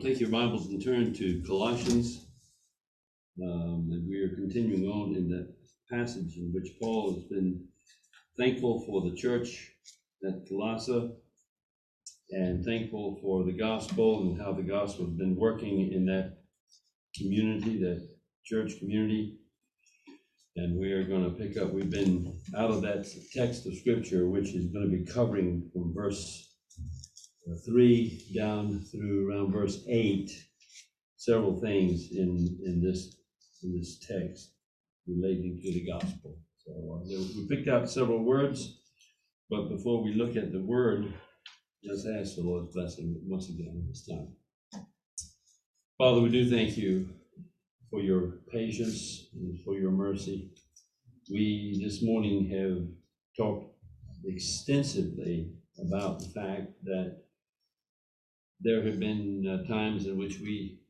Take your Bibles and turn to Colossians. Um, and we are continuing on in that passage in which Paul has been thankful for the church at Colossae and thankful for the gospel and how the gospel has been working in that community, that church community. And we are going to pick up, we've been out of that text of scripture, which is going to be covering from verse uh, three down through around verse eight, several things in, in this, in this text relating to the gospel. So uh, we picked out several words, but before we look at the word, let's ask the Lord's blessing once again this time. Father, we do thank you for your patience and for your mercy. We this morning have talked extensively about the fact that there have been uh, times in which we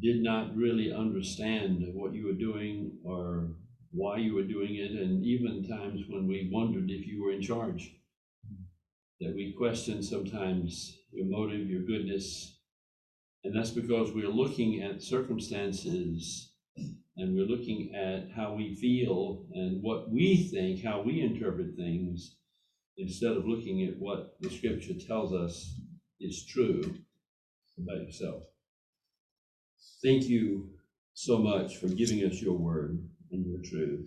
did not really understand what you were doing or why you were doing it, and even times when we wondered if you were in charge. That we questioned sometimes your motive, your goodness, and that's because we're looking at circumstances and we're looking at how we feel and what we think, how we interpret things, instead of looking at what the scripture tells us is true about yourself. Thank you so much for giving us your word and your truth.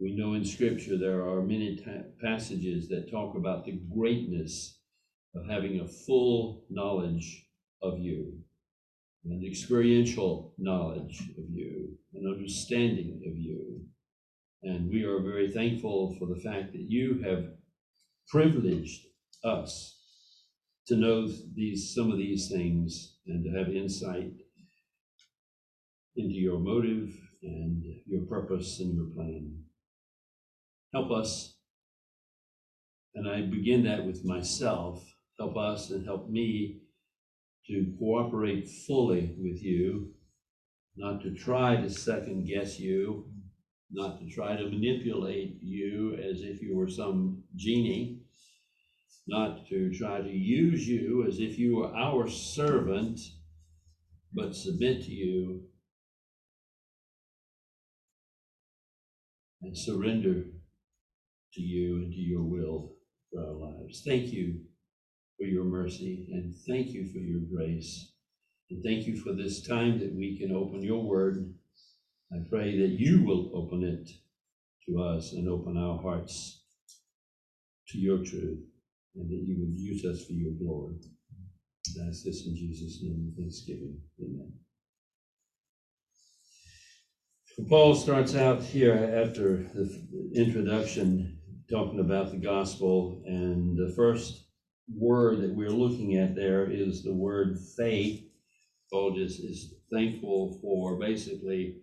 We know in scripture there are many passages that talk about the greatness of having a full knowledge of you, an experiential knowledge of you, an understanding of you. And we are very thankful for the fact that you have privileged us to know these some of these things and to have insight into your motive and your purpose and your plan. Help us, and I begin that with myself. Help us and help me to cooperate fully with you, not to try to second guess you, not to try to manipulate you as if you were some genie, not to try to use you as if you were our servant, but submit to you and surrender to you and to your will for our lives. Thank you for your mercy and thank you for your grace. And thank you for this time that we can open your word. I pray that you will open it to us and open our hearts to your truth and that you would use us for your glory. And I ask this in Jesus' name, thanksgiving. Amen. Paul starts out here after the introduction, talking about the gospel, and the first word that we're looking at there is the word faith. Paul just is thankful for basically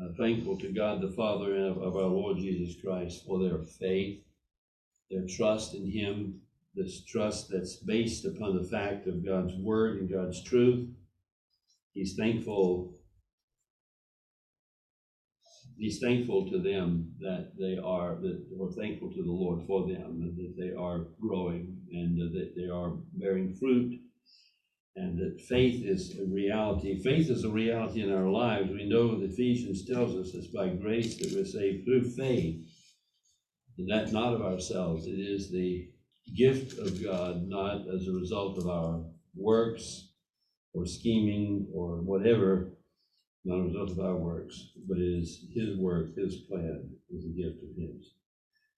uh, thankful to God the Father and of, of our Lord Jesus Christ for their faith, their trust in Him, this trust that's based upon the fact of God's word and God's truth. He's thankful he's thankful to them that they are that thankful to the Lord for them that they are growing and that they are bearing fruit and that faith is a reality. Faith is a reality in our lives. We know that Ephesians tells us it's by grace that we're saved through faith, and that not of ourselves. It is the gift of God, not as a result of our works or scheming or whatever, not a result of our works, but it is His work, His plan, is a gift of His.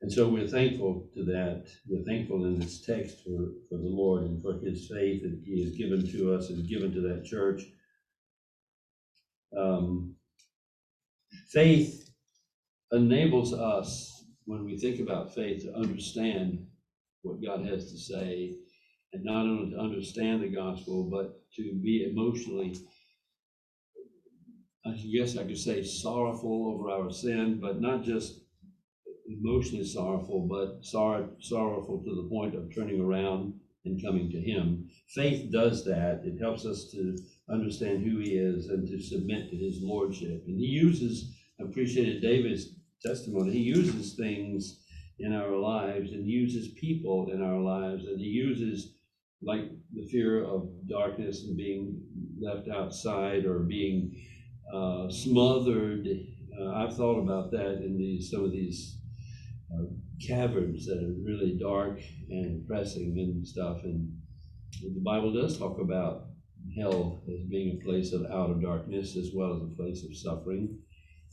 And so we're thankful to that. We're thankful in this text for, for the Lord and for His faith that He has given to us and given to that church. Um, faith enables us, when we think about faith, to understand what God has to say, and not only to understand the gospel, but to be emotionally I guess I could say sorrowful over our sin, but not just emotionally sorrowful, but sorrow, sorrowful to the point of turning around and coming to Him. Faith does that. It helps us to understand who He is and to submit to His Lordship. And He uses, I appreciated David's testimony, He uses things in our lives and uses people in our lives, and He uses, like the fear of darkness and being left outside or being uh, smothered. Uh, I've thought about that in these some of these uh, caverns that are really dark and pressing and stuff. And the Bible does talk about hell as being a place of outer darkness as well as a place of suffering,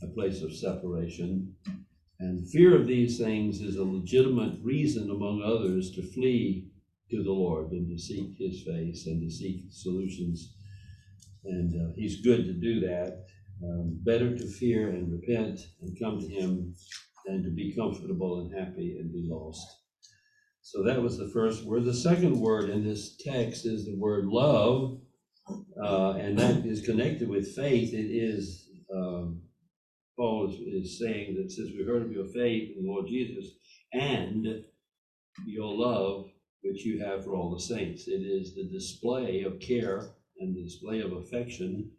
a place of separation. And fear of these things is a legitimate reason, among others, to flee to the Lord and to seek His face and to seek solutions. And uh, He's good to do that. Um, better to fear and repent and come to Him than to be comfortable and happy and be lost. So that was the first word. The second word in this text is the word love, uh, and that is connected with faith. It is, um, Paul is, is saying that since we heard of your faith in the Lord Jesus and your love, which you have for all the saints, it is the display of care and the display of affection.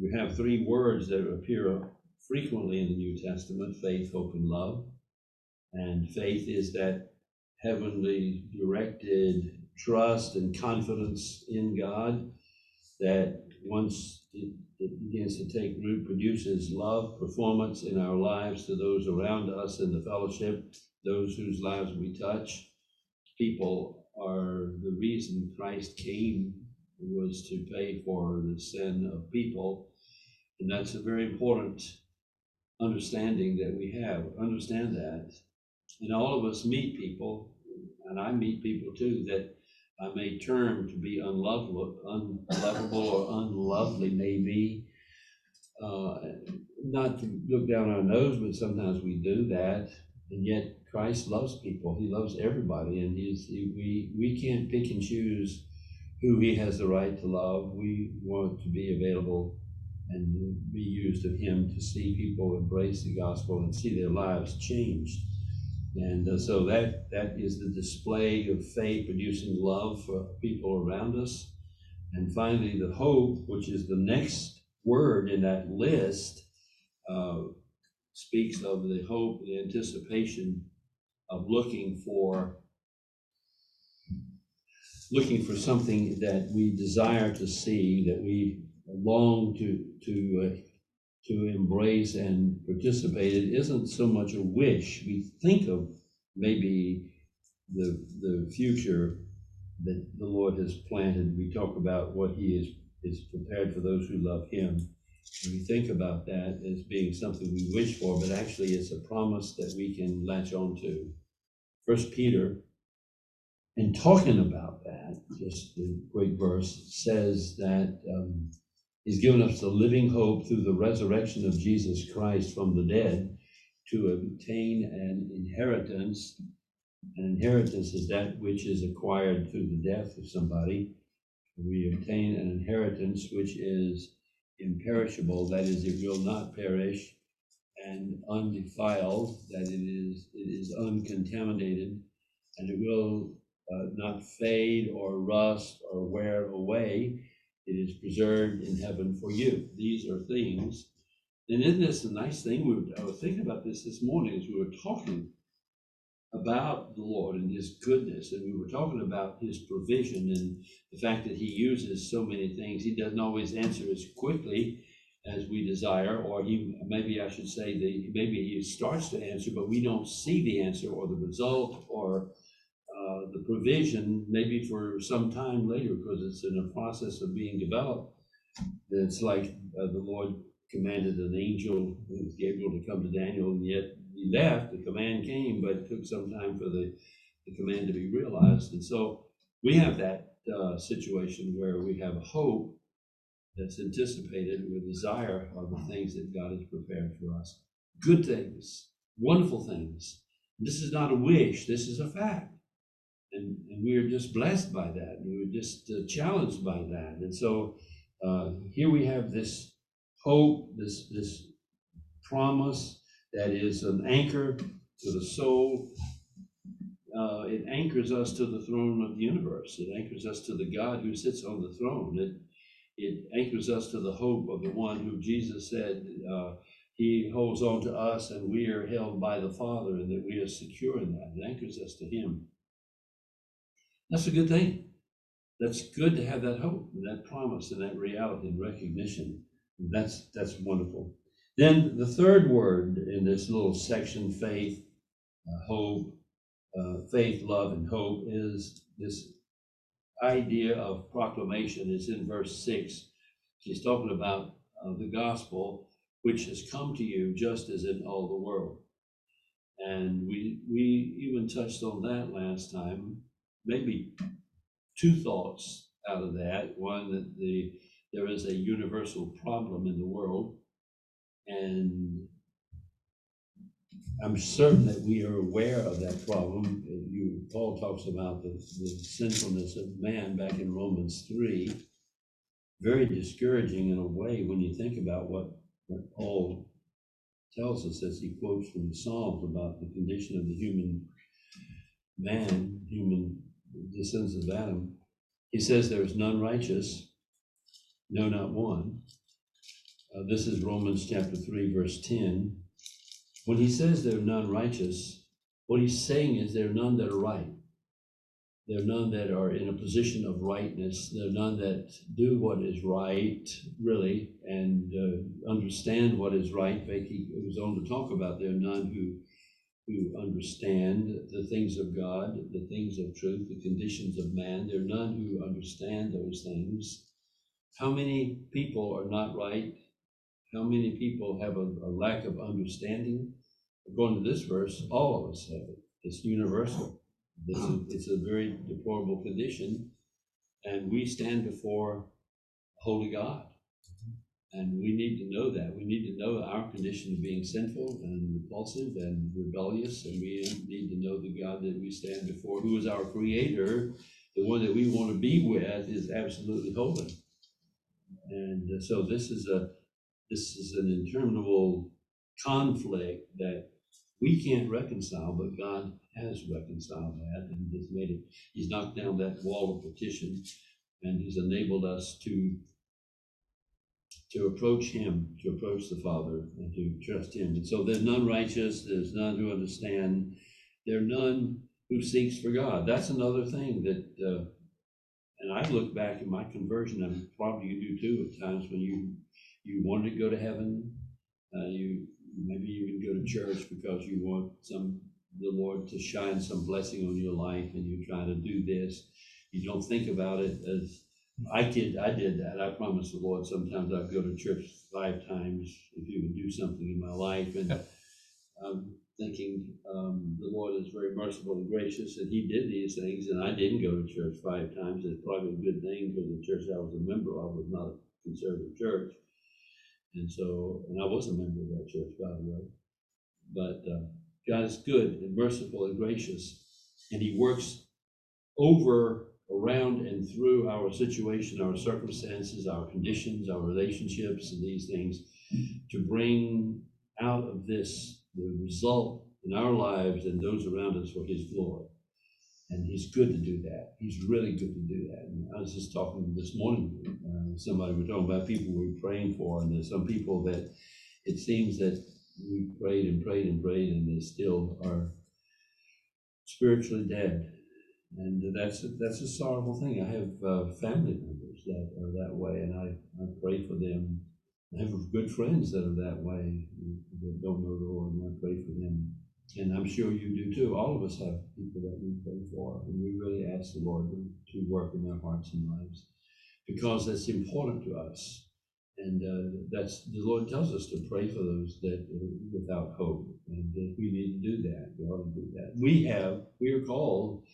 We have three words that appear frequently in the New Testament faith, hope, and love. And faith is that heavenly directed trust and confidence in God that once it, begins to take root, produces love, performance in our lives to those around us in the fellowship, those whose lives we touch. People are the reason Christ came was to pay for the sin of people. And that's a very important understanding that we have. Understand that. And all of us meet people, and I meet people too, that I may term to be unlovable, unlovable or unlovely, maybe. Uh, not to look down our nose, but sometimes we do that. And yet Christ loves people. He loves everybody, and he's he, we we can't pick and choose who he has the right to love. We want to be available and be used of him to see people embrace the gospel and see their lives changed. And uh, so that that is the display of faith producing love for people around us. And finally, the hope, which is the next word in that list, uh, speaks of the hope, the anticipation of looking for looking for something that we desire to see, that we long to to uh, to embrace and participate. It isn't so much a wish. We think of maybe the the future that the Lord has planted. We talk about what He is is prepared for those who love Him. And we think about that as being something we wish for, but actually it's a promise that we can latch on to. First Peter, in talking about that, just the great verse says that um, He's given us the living hope through the resurrection of Jesus Christ from the dead to obtain an inheritance. An inheritance is that which is acquired through the death of somebody. We obtain an inheritance which is imperishable, that is, it will not perish, and undefiled, that it is it is uncontaminated, and it will uh, not fade or rust or wear away it is preserved in heaven for you. These are things. And isn't this a nice thing? We were, I was thinking about this this morning as we were talking about the Lord and His goodness, and we were talking about His provision and the fact that He uses so many things. He doesn't always answer as quickly as we desire, or He maybe I should say that maybe He starts to answer, but we don't see the answer or the result or the provision maybe for some time later because it's in a process of being developed. It's like uh, the Lord commanded an angel, Gabriel, to come to Daniel, and yet he left. The command came, but it took some time for the, the command to be realized. And so we have that uh, situation where we have a hope that's anticipated, we desire of the things that God has prepared for us. Good things, wonderful things. This is not a wish, this is a fact and, and we are just blessed by that. We were just uh, challenged by that. And so uh, here we have this hope, this, this promise that is an anchor to the soul. Uh, it anchors us to the throne of the universe. It anchors us to the God who sits on the throne. It, it anchors us to the hope of the one who Jesus said uh, he holds on to us and we are held by the Father and that we are secure in that. It anchors us to him. That's a good thing. that's good to have that hope and that promise and that reality and recognition. That's that's wonderful. Then the third word in this little section, faith, uh, hope, uh, faith, love, and hope, is this idea of proclamation. It's in verse six. He's talking about uh, the gospel, which has come to you just as in all the world. And we we even touched on that last time. Maybe two thoughts out of that. One that the there is a universal problem in the world, and I'm certain that we are aware of that problem. You, Paul talks about the, the sinfulness of man back in Romans three. Very discouraging in a way when you think about what, what Paul tells us as he quotes from the Psalms about the condition of the human man, human descendants of Adam. He says there is none righteous, no, not one. Uh, this is Romans chapter 3, verse 10. When he says there are none righteous, what he's saying is there are none that are right. There are none that are in a position of rightness. There are none that do what is right, really, and uh, understand what is right. He goes on to talk about there are none who who understand the things of God, the things of truth, the conditions of man. There are none who understand those things. How many people are not right? How many people have a, a lack of understanding? According to this verse, all of us have it. It's universal. It's a, it's a very deplorable condition. And we stand before holy God. Mm-hmm. And we need to know that. We need to know our condition of being sinful and repulsive and rebellious. And we need to know the God that we stand before, who is our creator, the one that we want to be with, is absolutely holy. And uh, so this is a this is an interminable conflict that we can't reconcile, but God has reconciled that and has made it. He's knocked down that wall of petition, and He's enabled us to to approach him, to approach the Father, and to trust him. And so there's none righteous, there's none who understand, there are none who seeks for God. That's another thing that, uh, and I look back in my conversion, and probably you do too, at times when you you wanted to go to heaven, uh, you maybe you would go to church because you want some the Lord to shine some blessing on your life, and you try to do this. You don't think about it as I did, I did that. I promised the Lord sometimes I'd go to church five times if He would do something in my life. And I'm thinking um, the Lord is very merciful and gracious, and He did these things, and I didn't go to church five times. It's probably a good thing because the church I was a member of was not a conservative church. And so, and I was a member of that church, by the way. But uh, God is good and merciful and gracious, and He works over around and through our situation, our circumstances, our conditions, our relationships, and these things to bring out of this the result in our lives and those around us for His glory. And He's good to do that. He's really good to do that. And I was just talking this morning, uh, somebody we're talking about people we're praying for, and there's some people that it seems that we prayed and prayed and prayed, and they still are spiritually dead and that's a, that's a sorrowful thing. I have uh, family members that are that way, and I, I pray for them. I have good friends that are that way that don't know the Lord, and I pray for them. And I'm sure you do too. All of us have people that we pray for, and we really ask the Lord to, work in their hearts and lives because that's important to us. And uh, that's the Lord tells us to pray for those that are without hope, and we need to do that. We ought to do that. We have, we are called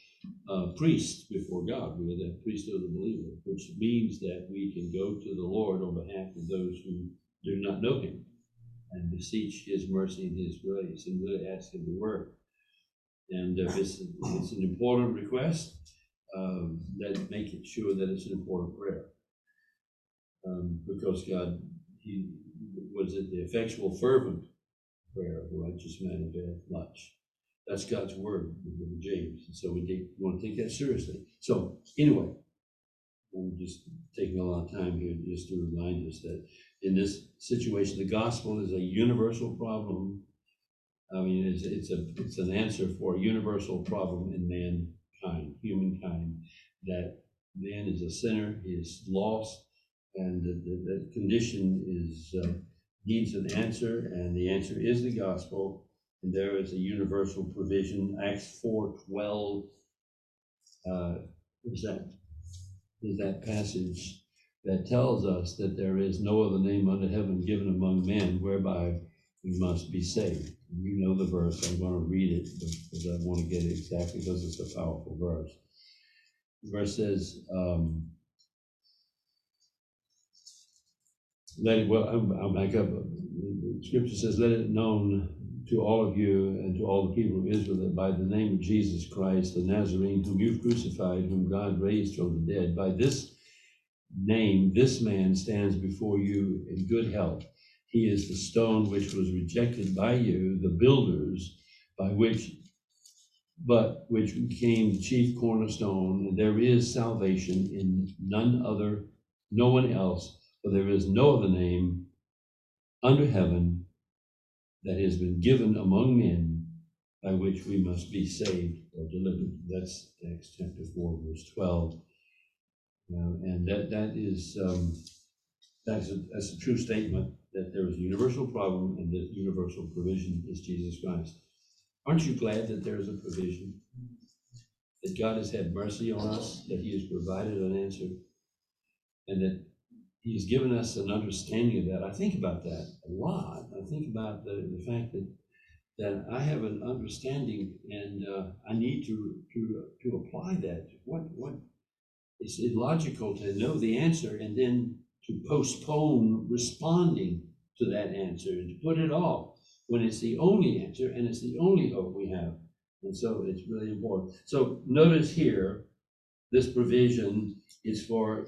uh, priests before God. We are the priesthood of the believer, which means that we can go to the Lord on behalf of those who do not know Him and beseech His mercy and His grace and really ask Him to work. And it's, it's an important request, um, that make it sure that it's an important prayer. Um, because God, He was it the effectual, fervent prayer of a righteous man availeth much. That's God's word in James. And so we take, want to take that seriously. So anyway, I'm just taking a lot of time here just to remind us that in this situation, the gospel is a universal problem. I mean, it's, it's a it's an answer for a universal problem in mankind, humankind, that Man is a sinner, he is lost, and the, the, condition is, uh, needs an answer, and the answer is the gospel. And there is a universal provision, Acts four twelve. Uh, is that, is that passage that tells us that there is no other name under heaven given among men whereby we must be saved. You know the verse, I'm gonna read it because I want to get it exactly because it's a powerful verse. The verse says, um, let it, well, I'll back up. The scripture says, let it known to all of you and to all the people of Israel that by the name of Jesus Christ, the Nazarene, whom you've crucified, whom God raised from the dead, by this name, this man stands before you in good health. He is the stone which was rejected by you, the builders, by which, but which became the chief cornerstone. And there is salvation in none other, no one else, for there is no other name under heaven that has been given among men by which we must be saved or delivered. That's Acts chapter 4, verse 12. Uh, and that, that is, um, that's a, that's a true statement that there is a universal problem and that universal provision is Jesus Christ. Aren't you glad that there is a provision? That God has had mercy on us, that He has provided an answer, and that He's given us an understanding of that. I think about that a lot. I think about the, the fact that that I have an understanding and uh, I need to to to apply that. What what it's illogical to know the answer and then to postpone responding to that answer and to put it off when it's the only answer and it's the only hope we have. And so it's really important. So notice here, this provision is for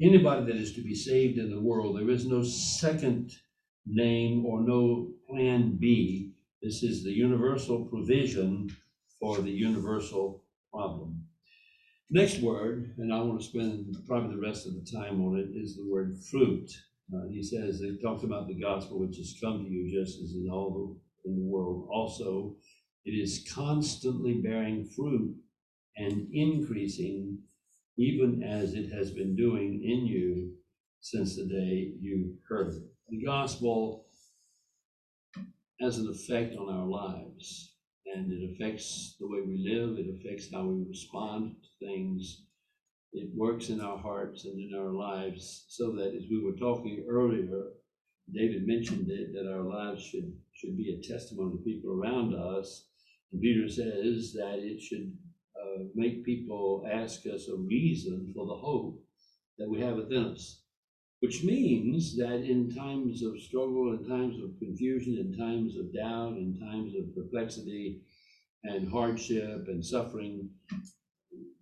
anybody that is to be saved in the world. There is no second name or no plan B. This is the universal provision for the universal problem. Next word, and I want to spend probably the rest of the time on it, is the word fruit. Uh, he says, he talks about the gospel which has come to you just as in all the, in the world. Also, it is constantly bearing fruit and increasing, even as it has been doing in you since the day you heard it. The gospel has an effect on our lives and it affects the way we live, it affects how we respond to things. It works in our hearts and in our lives so that as we were talking earlier, David mentioned it, that our lives should, should be a testimony to people around us. And Peter says that it should uh, make people ask us a reason for the hope that we have within us. Which means that in times of struggle, in times of confusion, in times of doubt, in times of perplexity and hardship and suffering,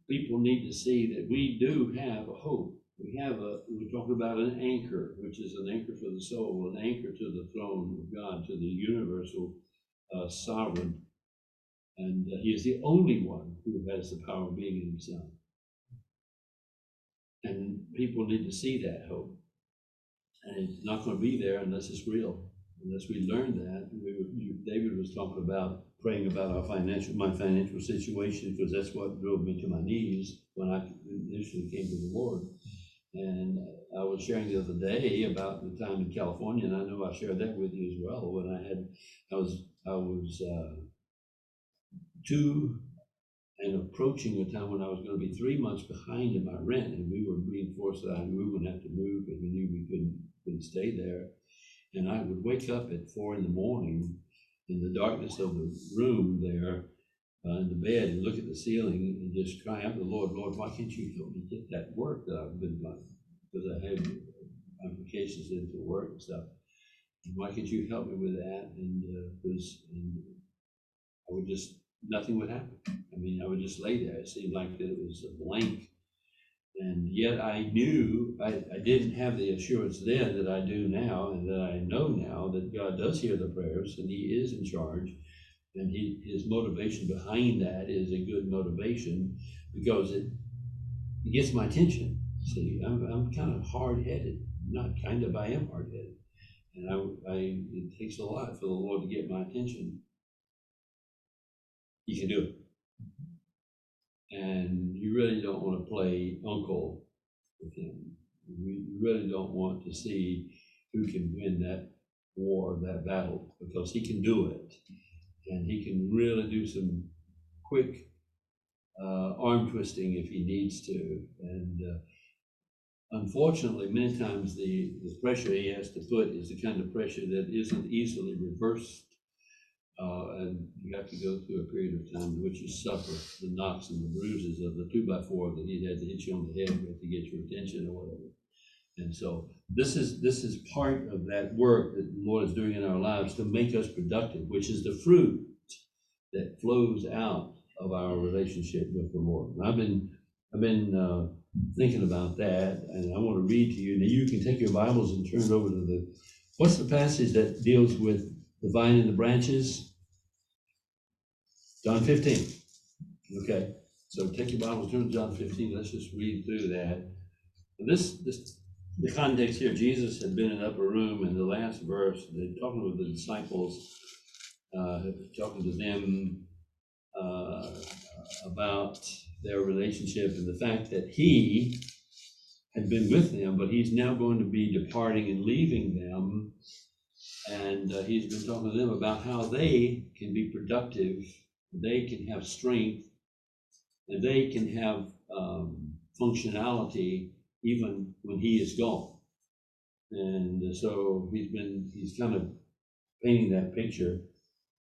people need to see that we do have a hope. We have a, we talk about an anchor, which is an anchor for the soul, an anchor to the throne of God, to the universal uh, sovereign. And uh, he is the only one who has the power of being in himself. And people need to see that hope. And it's not going to be there unless it's real, unless we learn that. We, you, David was talking about praying about our financial, my financial situation, because that's what drove me to my knees when I initially came to the Lord. And I was sharing the other day about the time in California, and I know I shared that with you as well. When I had, I was, I was uh, two and approaching a time when I was going to be three months behind in my rent, and we were reinforced that I knew we would have to move, and we knew we couldn't couldn't stay there. And I would wake up at four in the morning in the darkness of the room there uh, in the bed and look at the ceiling and just cry out to the Lord, Lord, why can't you help me get that work that I've been doing? Because I have applications into work and stuff. And why can't you help me with that? And because uh, and I would just nothing would happen. I mean, I would just lay there. It seemed like it was a blank and yet I knew, I, I didn't have the assurance then that I do now, and that I know now that God does hear the prayers and He is in charge. And he, his motivation behind that is a good motivation because it, it gets my attention. See, I'm, I'm kind of hard headed. Not kind of, I am hard headed. And I, I, it takes a lot for the Lord to get my attention. He can do it. And you really don't want to play uncle with him. You really don't want to see who can win that war, that battle, because he can do it. And he can really do some quick uh, arm twisting if he needs to. And uh, unfortunately, many times the, the pressure he has to put is the kind of pressure that isn't easily reversed. Uh, and you have to go through a period of time in which you suffer the knocks and the bruises of the two by four that he had to hit you on the head with to get your attention or whatever. And so this is this is part of that work that the Lord is doing in our lives to make us productive, which is the fruit that flows out of our relationship with the Lord. And I've been I've been uh, thinking about that, and I want to read to you. Now you can take your Bibles and turn it over to the. What's the passage that deals with the vine and the branches? John 15. Okay, so take your Bibles, turn to John 15. Let's just read through that. This this the context here. Jesus had been in an upper room, in the last verse, they're talking with the disciples, uh, talking to them uh, about their relationship and the fact that he had been with them, but he's now going to be departing and leaving them. And uh, he's been talking to them about how they can be productive, they can have strength, and they can have um, functionality even when he is gone. And so he's been, he's kind of painting that picture.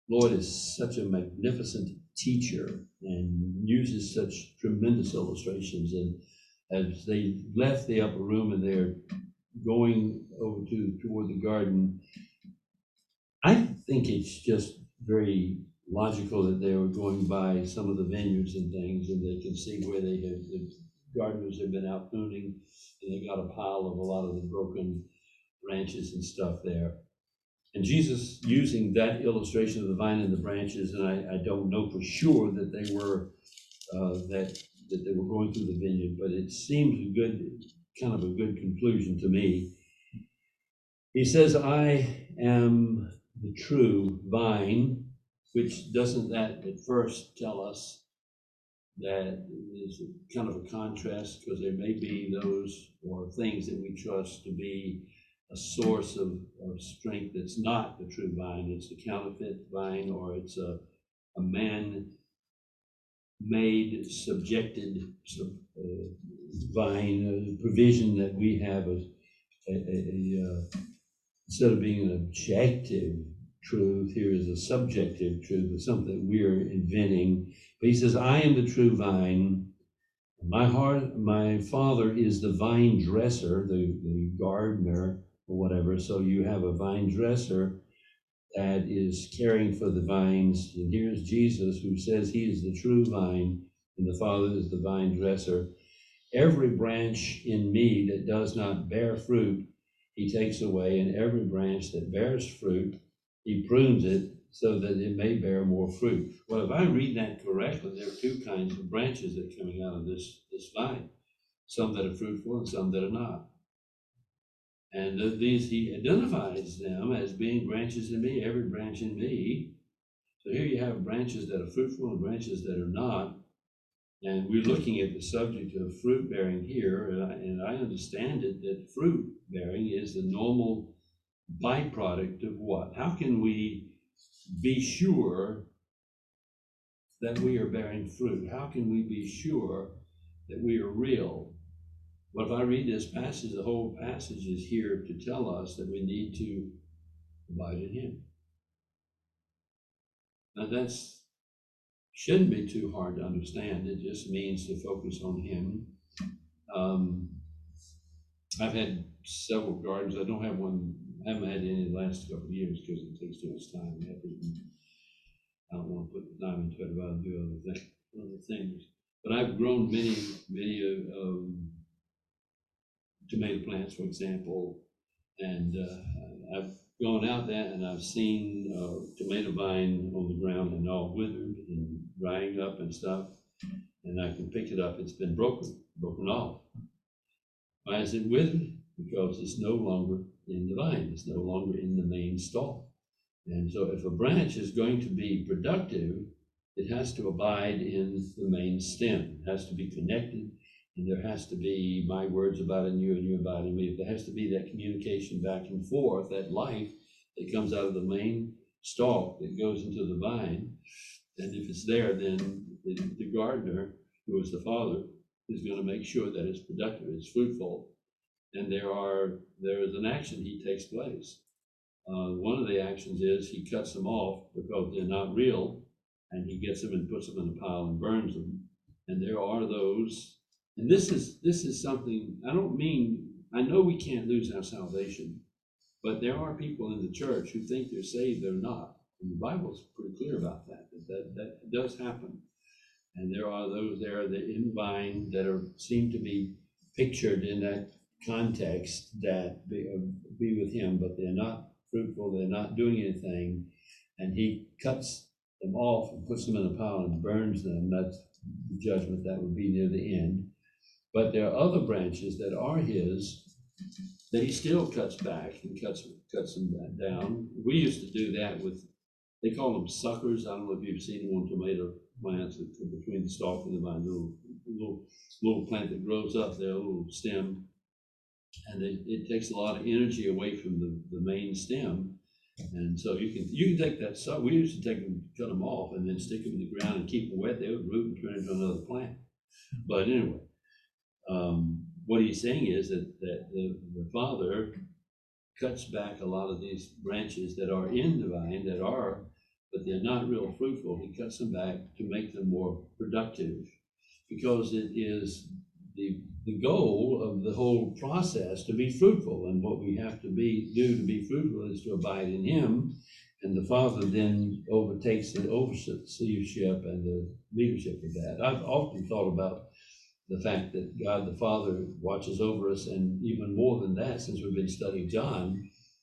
Lord is such a magnificent teacher and uses such tremendous illustrations. And as they left the upper room and they're going over to toward the garden, think it's just very logical that they were going by some of the vineyards and things, and they can see where they have the gardeners have been out pruning, and they got a pile of a lot of the broken branches and stuff there. And Jesus using that illustration of the vine and the branches, and I, I don't know for sure that they were uh, that that they were going through the vineyard, but it seems a good kind of a good conclusion to me. He says, "I am the true vine," which doesn't that at first tell us that that is kind of a contrast because there may be those or things that we trust to be a source of, of strength that's not the true vine. It's a counterfeit vine or it's a, a man made, subjected sub, uh, vine, provision that we have a, a, a uh, instead of being an objective truth, here is a subjective truth, it's something that we're inventing. But he says, I am the true vine. My heart, my father is the vine dresser, the, the gardener, or whatever. So you have a vine dresser that is caring for the vines. And here's Jesus who says he is the true vine and the Father is the vine dresser. Every branch in me that does not bear fruit, he takes away, and every branch that bears fruit, he prunes it so that it may bear more fruit. Well, if I read that correctly, there are two kinds of branches that are coming out of this, this vine some that are fruitful and some that are not. And these, he identifies them as being branches in me, every branch in me. So here you have branches that are fruitful and branches that are not. And we're looking at the subject of fruit bearing here, and I, and I understand it that fruit bearing is the normal byproduct of what? How can we be sure that we are bearing fruit? How can we be sure that we are real? But if I read this passage, the whole passage is here to tell us that we need to abide in Him. Now that's shouldn't be too hard to understand. It just means to focus on Him. Um, I've had several gardens. I don't have one. I haven't had any in the last couple of years because it takes too much time. I don't want to put the time into it. I'd rather do other, thing, other things. But I've grown many, many um, tomato plants, for example. And uh, I've gone out there and I've seen uh, tomato vine on the ground and all withered and drying up and stuff. And I can pick it up. It's been broken, broken off. Why is it withered? Because it's no longer in the vine. It's no longer in the main stalk. And so if a branch is going to be productive, it has to abide in the main stem, it has to be connected, and there has to be my words about in you and you about in me. There has to be that communication back and forth, that life that comes out of the main stalk that goes into the vine. And if it's there, then the, the gardener, who is the father, is going to make sure that it's productive, it's fruitful, and there are there is an action he takes place. Uh, one of the actions is he cuts them off because they're not real, and he gets them and puts them in a pile and burns them. And there are those, and this is this is something I don't mean. I know we can't lose our salvation, but there are people in the church who think they're saved, they're not. And the Bible's pretty clear about that. That that, that does happen. And there are those there that in vine that are seem to be pictured in that context that be, be with him, but they're not fruitful, they're not doing anything. And he cuts them off and puts them in a pile and burns them. That's the judgment that would be near the end. But there are other branches that are his that he still cuts back and cuts cuts them down. We used to do that with they call them suckers. I don't know if you've seen them on tomato plants between the stalk and the vine, little little little plant that grows up there, a little stem and it, it takes a lot of energy away from the, the main stem. And so you can you can take that so we used to take them, cut them off, and then stick them in the ground and keep them wet. They would root and turn into another plant. But anyway, um, what he's saying is that, that the, the father cuts back a lot of these branches that are in the vine that are, but they're not real fruitful. He cuts them back to make them more productive because it is the the goal of the whole process to be fruitful. And what we have to be do to be fruitful is to abide in Him. And the Father then overtakes the overseership and the leadership of that. I've often thought about the fact that God the Father watches over us, and even more than that, since we've been studying John,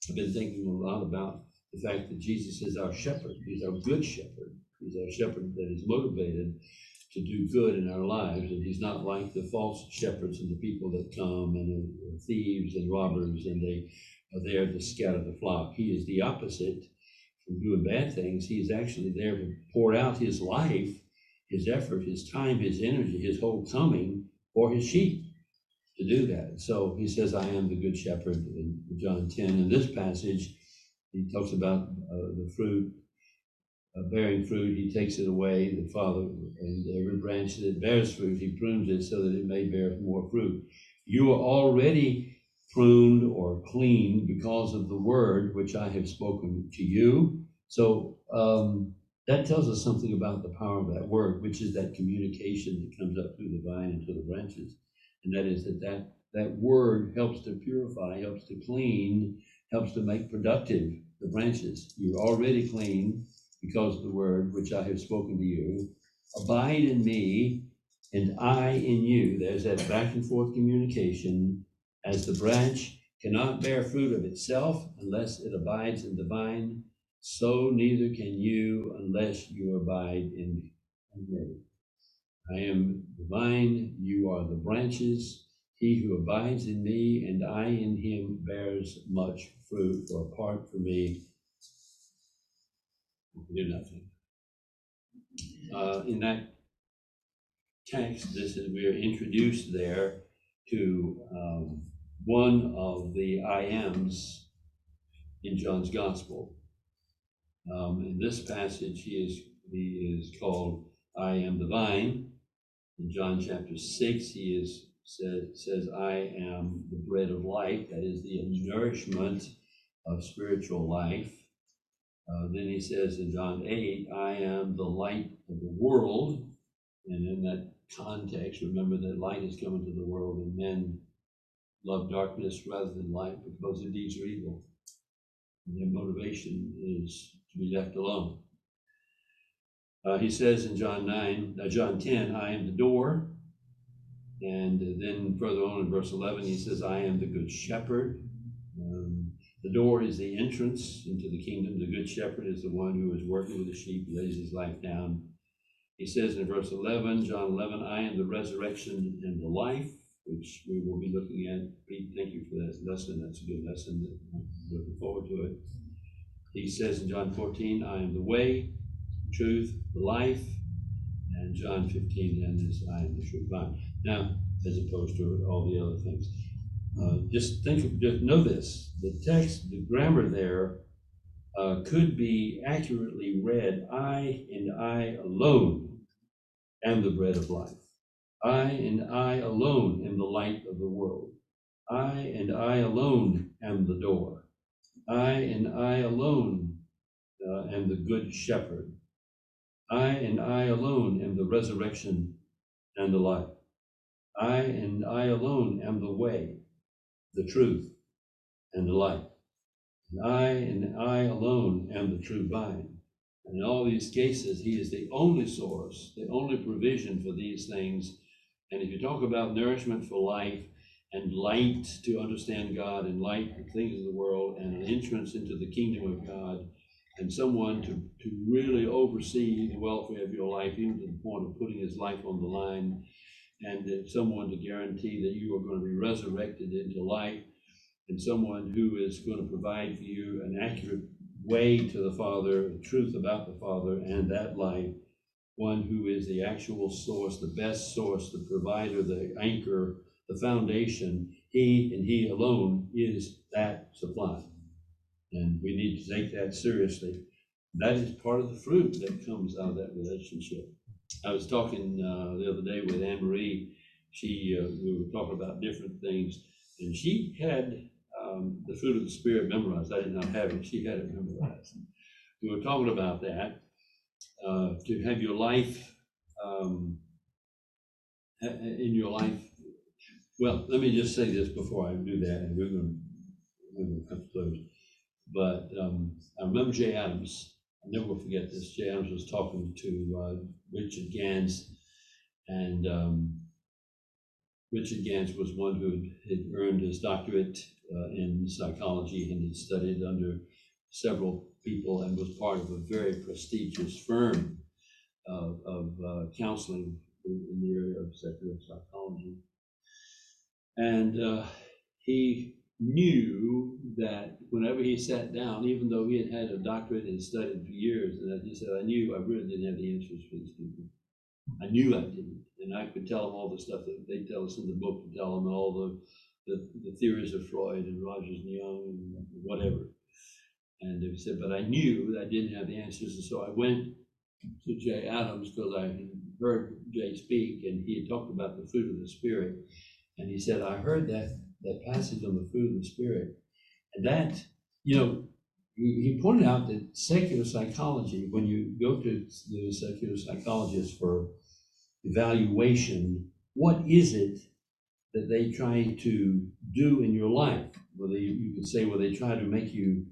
I've been thinking a lot about the fact that Jesus is our shepherd. He's our good shepherd. He's our shepherd that is motivated to do good in our lives, and he's not like the false shepherds and the people that come and thieves and robbers, and they are there to scatter the flock. He is the opposite from doing bad things. He is actually there to pour out his life, his effort, his time, his energy, his whole coming for his sheep to do that. So he says, I am the good shepherd in John 10. In this passage, he talks about uh, the fruit bearing fruit, he takes it away, the Father, and every branch that bears fruit, he prunes it so that it may bear more fruit. You are already pruned or cleaned because of the word which I have spoken to you. So um, that tells us something about the power of that word, which is that communication that comes up through the vine and to the branches. And that is that that, that word helps to purify, helps to clean, helps to make productive the branches. You're already clean because of the word which I have spoken to you. Abide in me, and I in you. There's that back and forth communication. As the branch cannot bear fruit of itself unless it abides in the vine, so neither can you unless you abide in me. I am the vine, you are the branches. He who abides in me and I in him bears much fruit, for apart from me, do nothing. Uh, in that text, this is we are introduced there to um, one of the I ams in John's Gospel. Um, in this passage, he is he is called I am the vine. In John chapter six, he is said, says, "I am the bread of life." That is the nourishment of spiritual life. Uh, then he says in John 8, I am the light of the world. And in that context, remember that light is coming to the world and men love darkness rather than light because their deeds are evil. And their motivation is to be left alone. Uh, he says in John 9, uh, John 10, I am the door. And then further on in verse 11, he says, I am the good shepherd. Um, the door is the entrance into the kingdom. The good shepherd is the one who is working with the sheep, lays his life down. He says in verse 11, John 11, I am the resurrection and the life, which we will be looking at. Pete, thank you for that lesson. That's a good lesson. I'm looking forward to it. He says in John 14, I am the way, truth, the life, and John fifteen, then is I am the true vine. Now, as opposed to all the other things. Uh, just think, of- just know this, the text, the grammar there uh, could be accurately read, I and I alone am the bread of life. I and I alone am the light of the world. I and I alone am the door. I and I alone uh, am the good shepherd. I and I alone am the resurrection and the life. I and I alone am the way, the truth, and the life. And I and I alone am the true vine. And in all these cases, he is the only source, the only provision for these things. And if you talk about nourishment for life and light to understand God and light the things of the world and an entrance into the kingdom of God and someone to, to really oversee the welfare of your life, even to the point of putting his life on the line, and that someone to guarantee that you are going to be resurrected into life and someone who is going to provide for you an accurate way to the Father, the truth about the Father and that life, one who is the actual source, the best source, the provider, the anchor, the foundation. He and He alone is that supply. And we need to take that seriously. That is part of the fruit that comes out of that relationship. I was talking uh, the other day with Anne Marie. She, uh, we were talking about different things, and she had um, the fruit of the Spirit memorized. I did not have it. She had it memorized. We were talking about that uh, to have your life um, in your life. Well, let me just say this before I do that, and we're going to, come to close. But um, I remember Jay Adams. I'll never will forget this. Jay Adams was talking to uh, Richard Ganz, and um, Richard Ganz was one who had, earned his doctorate uh, in psychology and had studied under several people and was part of a very prestigious firm of, of uh, counseling in, in the area of secular psychology. And uh, he knew that whenever he sat down, even though he had had a doctorate and studied for years, and he said, I knew I really didn't have the answers for these people. I knew I didn't, and I could tell them all the stuff that they tell us in the book to tell them all the, the, the theories of Freud and Rogers and Jung and whatever. And he said, but I knew that I didn't have the answers, and so I went to Jay Adams because I heard Jay speak, and he had talked about the fruit of the Spirit, and he said, I heard that that passage on the fruit of the Spirit, and that you know. He, pointed out that secular psychology, when you go to the secular psychologist for evaluation, what is it that they try to do in your life? Well, they, you could say, well, they try to make you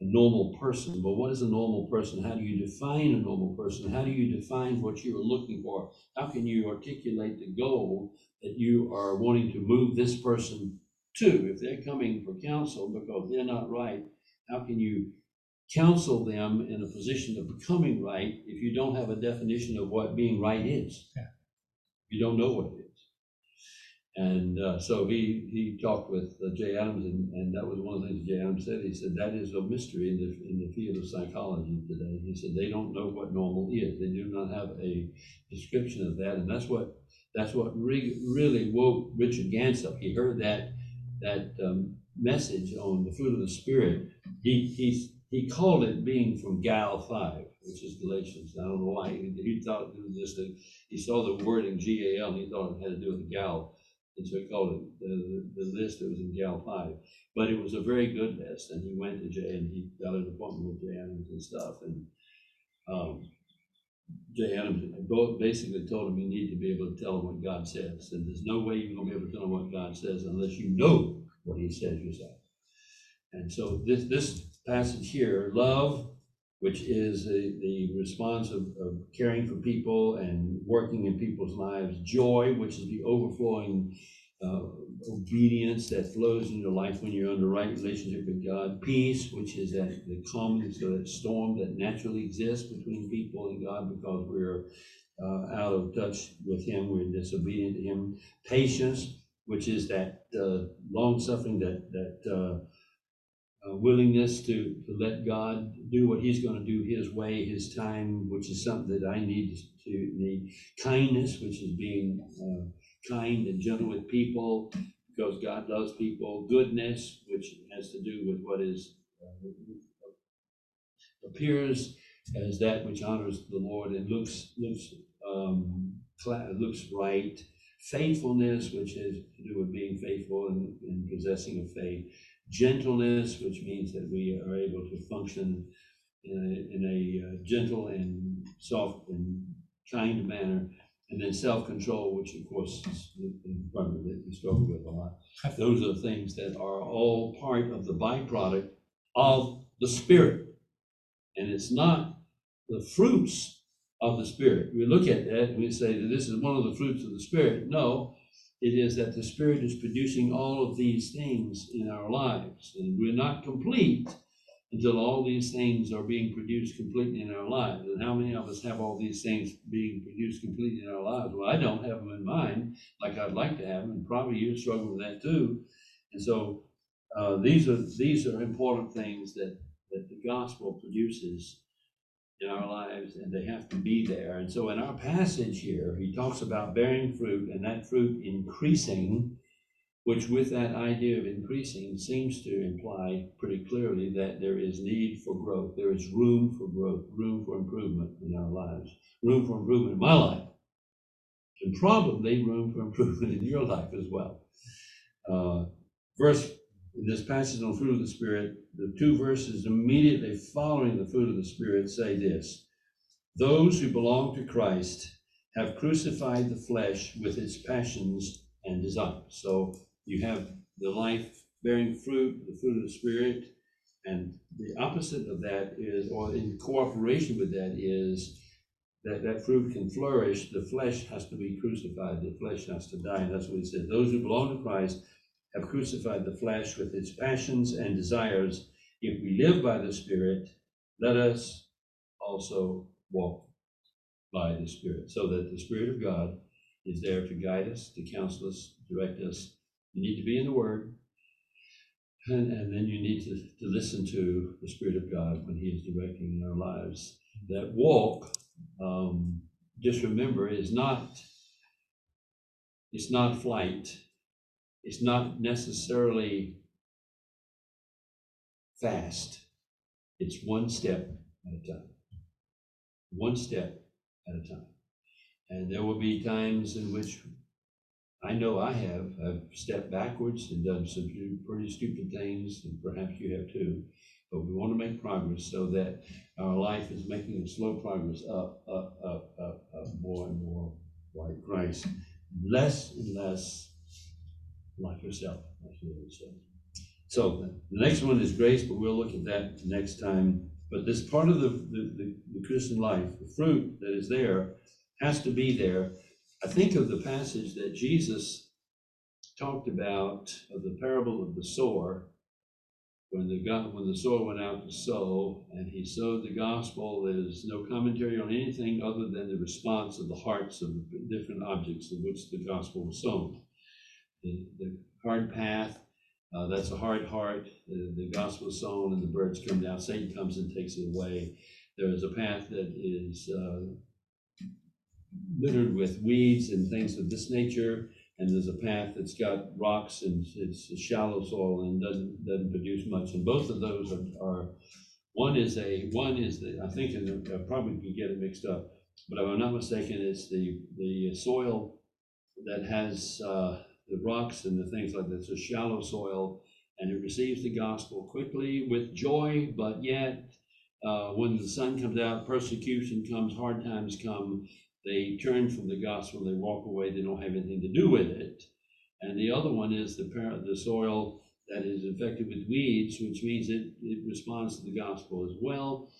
a normal person. But what is a normal person? How do you define a normal person? How do you define what you are looking for? How can you articulate the goal that you are wanting to move this person to? If they're coming for counsel because they're not right, how can you counsel them in a position of becoming right if you don't have a definition of what being right is? Yeah. You don't know what it is. And uh, so he, he talked with uh, Jay Adams, and, and that was one of the things Jay Adams said. He said, that is a mystery in the, in the field of psychology today. He said, they don't know what normal is. They do not have a description of that. And that's what, that's what re- really woke Richard Ganz up. He heard that, that um, message on the fruit of the Spirit. He, he, he called it being from Gal 5, which is Galatians. I don't know why. He, he thought it was just a, he saw the word in G A L, and he thought it had to do with Gal. And so he called it the, the list that was in Gal 5. But it was a very good list. And he went to Jay and he got an appointment with Jay and stuff. And um, Jay Adams basically told him you need to be able to tell him what God says. And there's no way you're to be able to tell him what God says unless you know what he says yourself. And so this, this passage here, love, which is the, the response of, of caring for people and working in people's lives, joy, which is the overflowing uh, obedience that flows in your life when you're in the right relationship with God, peace, which is that the calmness of that storm that naturally exists between people and God because we're uh, out of touch with Him, we're disobedient to Him, patience, which is that uh, long suffering, that that uh, uh, willingness to, to let God do what He's going to do His way, His time, which is something that I need to need. Kindness, which is being uh, kind and gentle with people, because God loves people. Goodness, which has to do with what is uh, appears as that which honors the Lord and looks looks um, looks right. Faithfulness, which has to do with being faithful and, and possessing of faith gentleness, which means that we are able to function in a, in a uh, gentle and soft and kind manner. And then self-control, which of course is the part that we struggle with a lot. Those are things that are all part of the byproduct of the Spirit. And it's not the fruits of the Spirit. We look at that and we say that this is one of the fruits of the Spirit. No, it is that the Spirit is producing all of these things in our lives. And we're not complete until all these things are being produced completely in our lives. And how many of us have all these things being produced completely in our lives? Well, I don't have them in mind like I'd like to have them, and probably you struggle with that too. And so uh, these are these are important things that that the gospel produces in our lives and they have to be there. And so in our passage here, he talks about bearing fruit and that fruit increasing, which with that idea of increasing seems to imply pretty clearly that there is need for growth. There is room for growth, room for improvement in our lives, room for improvement in my life, and probably room for improvement in your life as well. Uh, verse in this passage on fruit of the Spirit, the two verses immediately following the fruit of the Spirit say this Those who belong to Christ have crucified the flesh with its passions and desires. So you have the life bearing fruit, the fruit of the Spirit, and the opposite of that is, or in cooperation with that, is that that fruit can flourish. The flesh has to be crucified, the flesh has to die. And that's what he said. Those who belong to Christ have crucified the flesh with its passions and desires. If we live by the Spirit, let us also walk by the Spirit, so that the Spirit of God is there to guide us, to counsel us, direct us. You need to be in the Word, and, and then you need to, to listen to the Spirit of God when He is directing in our lives. That walk, um, just remember, is not it's not flight it's not necessarily fast. It's one step at a time. One step at a time. And there will be times in which I know I have. I've stepped backwards and done some pretty stupid things, and perhaps you have too. But we want to make progress so that our life is making a slow progress up, up, up, up, up, more and more like Christ. Less and less like yourself. So the next one is grace, but we'll look at that next time. But this part of the, the, the, the Christian life, the fruit that is there, has to be there. I think of the passage that Jesus talked about of the parable of the sower, when the when the sower went out to sow, and he sowed the gospel. There's no commentary on anything other than the response of the hearts of the different objects of which the gospel was sown the, the hard path. Uh, that's a hard heart. The, the gospel is sown and the birds come down. Satan comes and takes it away. There is a path that is uh, littered with weeds and things of this nature. And there's a path that's got rocks and it's a shallow soil and doesn't doesn't produce much. And both of those are, are one is a one is the I think and I probably can get it mixed up, but if I'm not mistaken, it's the the soil that has uh, the rocks and the things like that. It's a shallow soil, and it receives the gospel quickly with joy, but yet uh, when the sun comes out, persecution comes, hard times come, they turn from the gospel, they walk away, they don't have anything to do with it. And the other one is the, the soil that is infected with weeds, which means it, it responds to the gospel as well,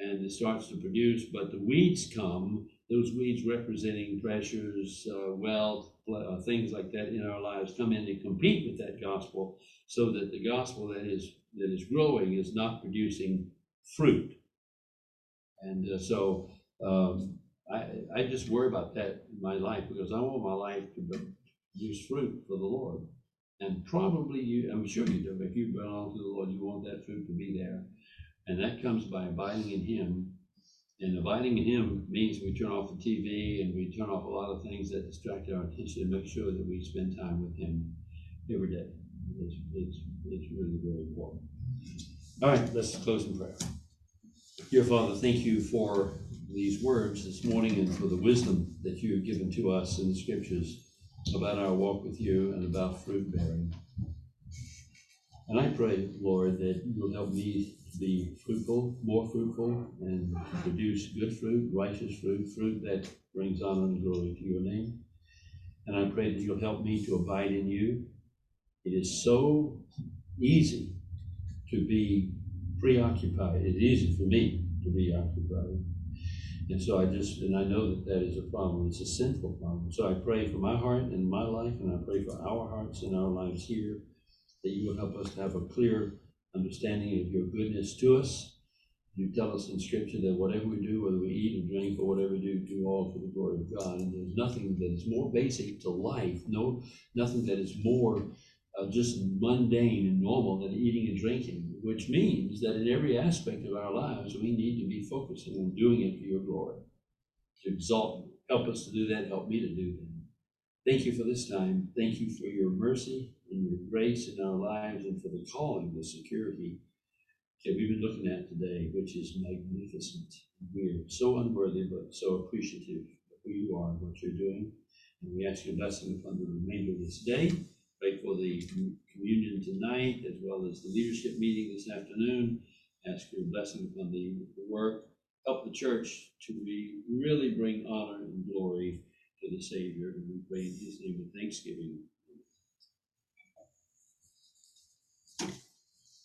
and it starts to produce, but the weeds come, those weeds representing pressures, uh, wealth, uh, things like that in our lives come in and compete with that gospel so that the gospel that is that is growing is not producing fruit and uh, so um, I, I just worry about that in my life because I want my life to produce fruit for the Lord. And probably you, I'm sure you do, if you belong to the Lord, you want that fruit to be there. And that comes by abiding in Him. And abiding in Him means we turn off the TV and we turn off a lot of things that distract our attention and make sure that we spend time with Him every day. It's, it's, it's really very important. All right, let's close in prayer. Dear Father, thank you for these words this morning and for the wisdom that you have given to us in the scriptures about our walk with you and about fruit bearing. And I pray, Lord, that you'll help me to be fruitful, more fruitful, and produce good fruit, righteous fruit, fruit that brings honor and glory to your name. And I pray that you'll help me to abide in you. It is so easy to be preoccupied. It's easy for me to be occupied. And so I just, and I know that that is a problem. It's a sinful problem. So I pray for my heart and my life, and I pray for our hearts and our lives here, that you will help us to have a clear understanding of your goodness to us. You tell us in Scripture that whatever we do, whether we eat or drink or whatever we do, do all for the glory of God. And there's nothing that is more basic to life, no, nothing that is more uh, just mundane and normal than eating and drinking, which means that in every aspect of our lives, we need to be focusing on doing it for your glory, to exalt you. Help us to do that. Help me to do that. Thank you for this time. Thank you for your mercy and your grace in our lives and for the calling, the security that we've been looking at today, which is magnificent. We are so unworthy, but so appreciative of who you are and what you're doing. And we ask your blessing upon the remainder of this day. Pray for the communion tonight, as well as the leadership meeting this afternoon. Ask your blessing upon the work. Help the church to be, really bring honor and glory to the Savior. And we pray in his name with thanksgiving.